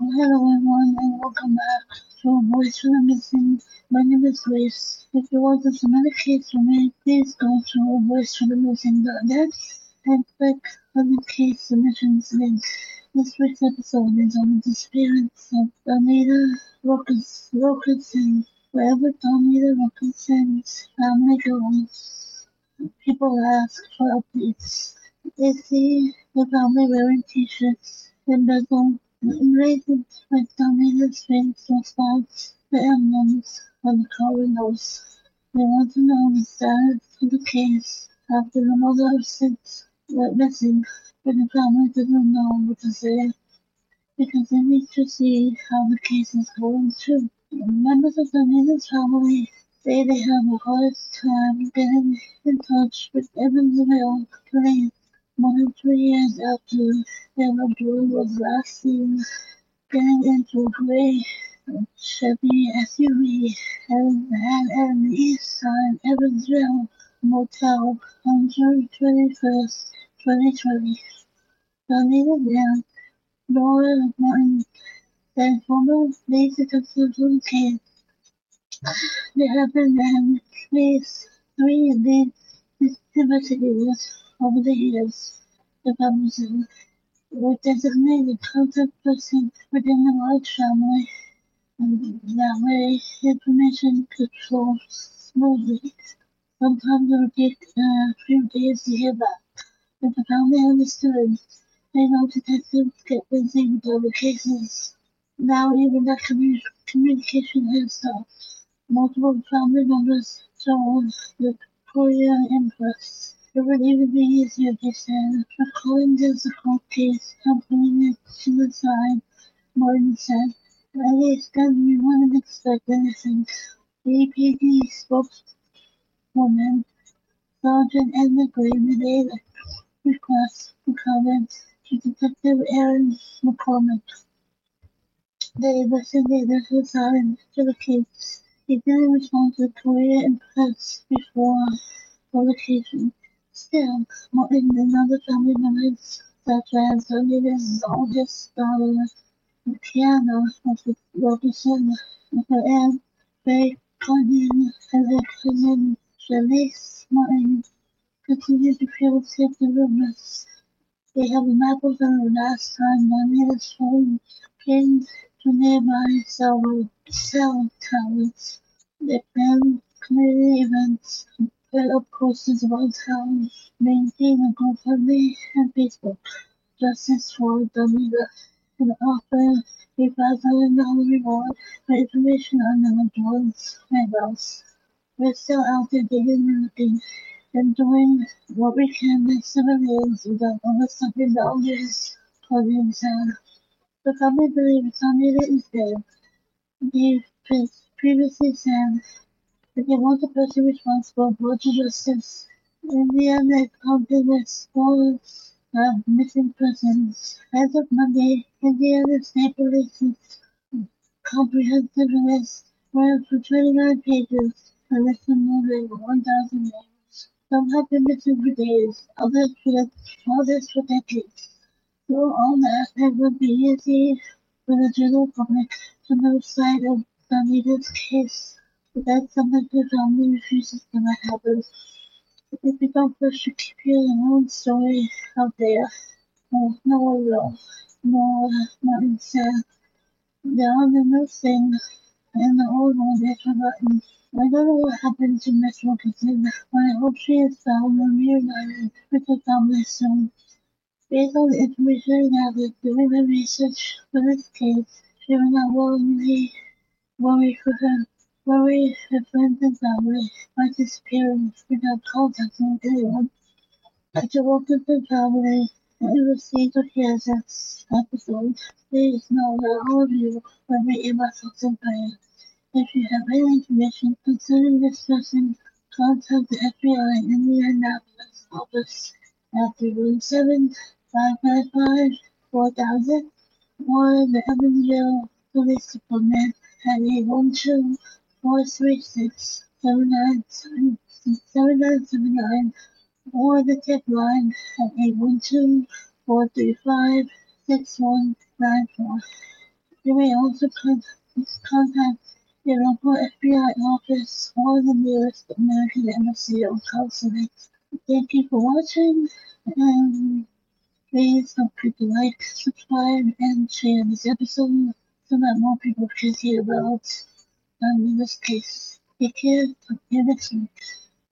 Hello everyone and welcome back to Voice for the Missing. My name is Luis. If you want to submit a case for me, please go to voiceforthemissing.net and click on the case submissions link. This week's episode is on the disappearance of Dawnita Wilkerson. Wherever Dawnita Wilkerson's family goes, people ask for updates. They see the family wearing t-shirts and bezel Raisins with Dawnita's face response the emblems of the car windows. They want to know the status of the case after the mother of six went missing, but the family doesn't know what to say because they need to see how the case is going too. Members of Dawnita's family say they have a hard time getting in touch with Evansville police years after their loved one was last seen getting into a gray Chevy SUV and had the East Side Evansville Motel on June 21st, 2020. Dawnita Dan, Laura Martin, and former police detectives on the case. There have been at least three these investigators over the years, the Robinson were designated contact person within the large family, and that way information could flow smoothly. Sometimes it would take a few days to hear back, but the family understood. They know detectives get busy with other cases. Now even that commu- communication has stopped. Multiple family members told the Korea Empress it would even be easier, they said, for calling this a cold case the side, Martin said. At least then we wouldn't expect anything. The EPD spokeswoman, Sergeant Anna Gray, relayed a request for comments to Detective Aaron McCormick. The investigators were assigned to the case. He didn't respond to the Courier and Press before publication. Still, Martin and other family members, such as Dawnita's oldest daughter, Tiana Robinson, and her aunt, Faye Cunningham, and their cousin, Shalice Martin, continue to feel sick and rumors. They have a map of the last time Dawnita's phone pinned to nearby cell, cell towers. They plan community events put up posters about how we maintain a GoFundMe and Facebook Justice for Dawnita and offer a thousand dollar reward for information on the ones' whereabouts. We're still out there digging and looking and doing what we can as civilians without overstepping boundaries, Claudian said. The family believes Dawnita is dead. They previously said that they want the person responsible brought to justice. In the end, they counted scores of missing persons. As of Monday, Indiana State Police's comprehensive list ran for 29 pages and listed more than 1,000 names. Some have been missing for days, others for, others for decades. So all that it would be easy for the general public to know side of Dawnita's case. That's something the family refuses to happen. If you don't push to keep your own story out there, well, no one will. No, Martin said. The other new thing and the old one is forgotten. I don't know what happened to Miss Wilkerson, but I hope she is found and reunited with her family soon. Based on the information I gathered during my research for this case, she was not willingly worried for her her friends and family by disappearing without contacting anyone. After Wilkerson family and received to hear this episode, please know that all of you will be in my thoughts and prayers. If you have any information concerning this person, contact the FBI in the Indianapolis office at 317 555 4000 or the Evansville Police Department at 812 436 7979 or the tip line at 812 435 6194. You may also contact your local FBI office or the nearest American Embassy or consulate. Thank you for watching, and please don't forget to like, subscribe, and share this episode so that more people can hear about um, in this case.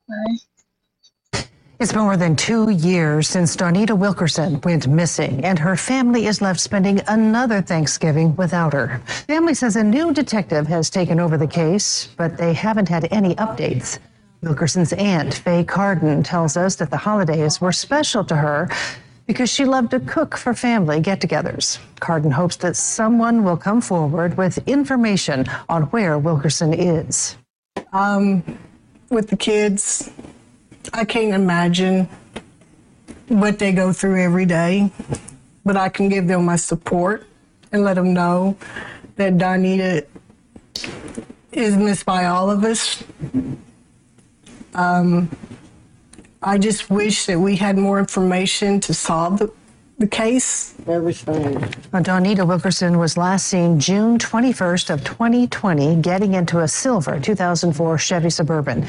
Bye. It's been more than two years since Dawnita Wilkerson went missing, and her family is left spending another Thanksgiving without her. Family says a new detective has taken over the case, but they haven't had any updates. Wilkerson's aunt, Faye Carden, tells us that the holidays were special to her because she loved to cook for family get togethers. Carden hopes that someone will come forward with information on where Wilkerson is. Um, with the kids, I can't imagine what they go through every day, but I can give them my support and let them know that Dawnita is missed by all of us. Um, I just wish that we had more information to solve the, the case. Everything. Uh, Dawnita Wilkerson was last seen June 21st of 2020 getting into a silver 2004 Chevy Suburban.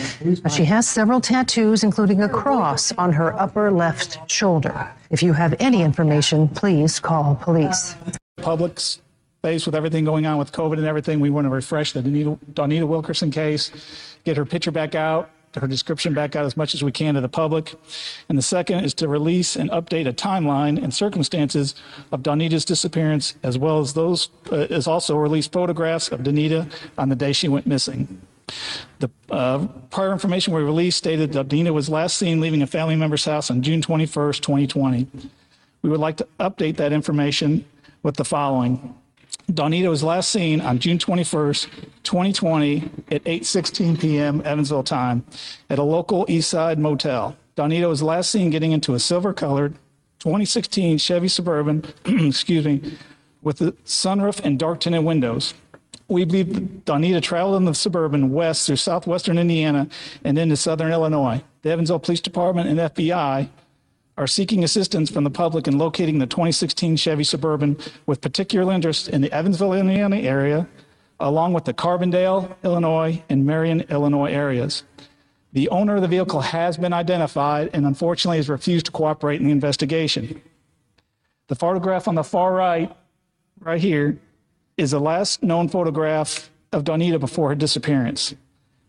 She has several tattoos, including a cross on her upper left shoulder. If you have any information, please call police. Public's faced with everything going on with COVID and everything, we want to refresh the Dawnita, Dawnita Wilkerson case, get her picture back out, her description back out as much as we can to the public. And the second is to release and update a timeline and circumstances of Dawnita's disappearance, as well as those, uh, is also release photographs of Dawnita on the day she went missing. The uh, prior information we released stated that Dawnita was last seen leaving a family member's house on June 21st, 2020. We would like to update that information with the following. Dawnita was last seen on June 21st, 2020 at 8:16 p.m. Evansville time at a local East Side motel. Dawnita was last seen getting into a silver-colored 2016 Chevy Suburban, excuse me, with the sunroof and dark tinted windows. We believe Dawnita traveled in the Suburban west through southwestern Indiana and into southern Illinois. The Evansville Police Department and FBI are seeking assistance from the public in locating the 2016 Chevy Suburban with particular interest in the Evansville, Indiana area, along with the Carbondale, Illinois, and Marion, Illinois areas. The owner of the vehicle has been identified and unfortunately has refused to cooperate in the investigation. The photograph on the far right, right here, is the last known photograph of Dawnita before her disappearance.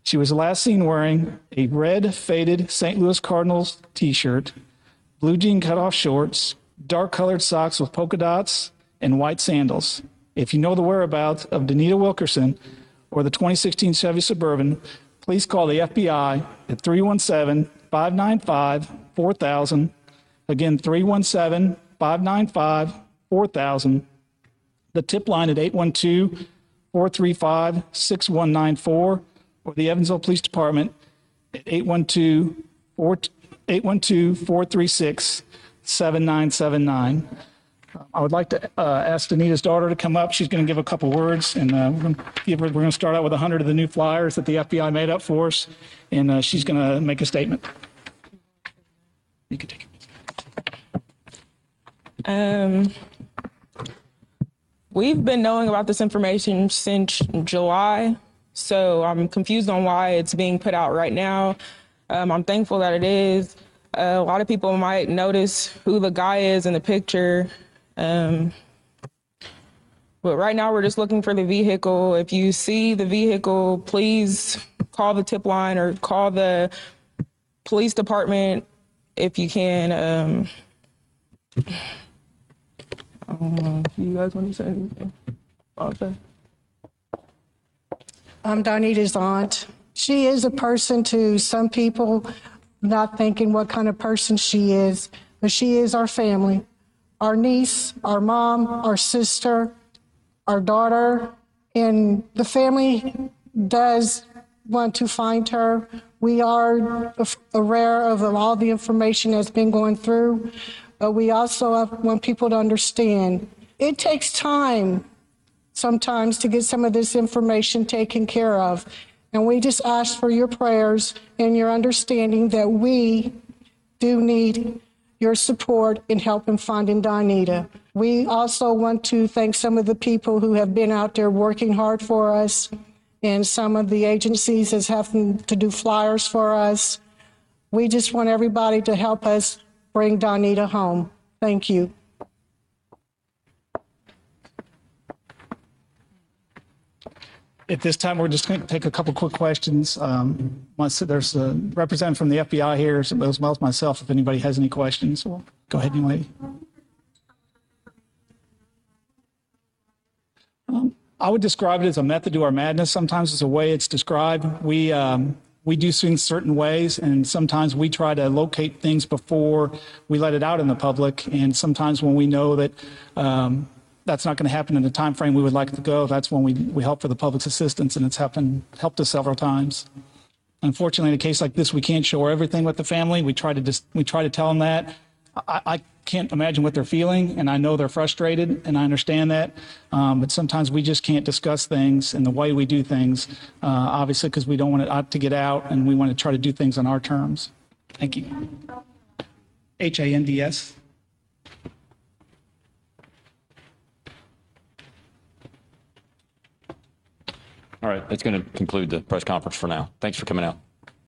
She was last seen wearing a red faded St. Louis Cardinals t shirt, blue jean cutoff shorts, dark colored socks with polka dots, and white sandals. If you know the whereabouts of Dawnita Wilkerson or the 2016 Chevy Suburban, please call the FBI at 317 595 4000. Again, 317 595 4000. The tip line at 812 435 6194 or the Evansville Police Department at 812 812-436-7979. I would like to uh, ask Dawnita's daughter to come up. She's going to give a couple words, and uh, we're going to. We're to start out with 100 of the new flyers that the FBI made up for us, and uh, she's going to make a statement. You can take it. Um, we've been knowing about this information since July, so I'm confused on why it's being put out right now. Um, I'm thankful that it is. Uh, a lot of people might notice who the guy is in the picture. Um, but right now, we're just looking for the vehicle. If you see the vehicle, please call the tip line or call the police department if you can. Um. Do you guys want to say anything? I'm Dawnita's aunt. She is a person to some people, not thinking what kind of person she is, but she is our family. Our niece, our mom, our sister, our daughter, and the family does want to find her. We are aware of all the information that's been going through, but we also want people to understand it takes time sometimes to get some of this information taken care of. And we just ask for your prayers and your understanding that we do need your support in helping finding Dawnita. We also want to thank some of the people who have been out there working hard for us and some of the agencies that's having to do flyers for us. We just want everybody to help us bring Dawnita home. Thank you. At this time, we're just going to take a couple quick questions. Um, once there's a representative from the FBI here, as well as myself, if anybody has any questions, well, go ahead, young lady. Um, I would describe it as a method to our madness. Sometimes it's a way it's described. We, um, we do things certain ways, and sometimes we try to locate things before we let it out in the public. And sometimes when we know that um, that's not going to happen in the time frame we would like to go, that's when we, we help for the public's assistance, and it's happened helped us several times. Unfortunately, in a case like this, we can't share everything with the family. We try to just we try to tell them that. I, I can't imagine what they're feeling, and I know they're frustrated, and I understand that. Um, but sometimes we just can't discuss things and the way we do things, uh, obviously, because we don't want it out to get out, and we want to try to do things on our terms. Thank you. H A N D S. All right, that's going to conclude the press conference for now. Thanks for coming out.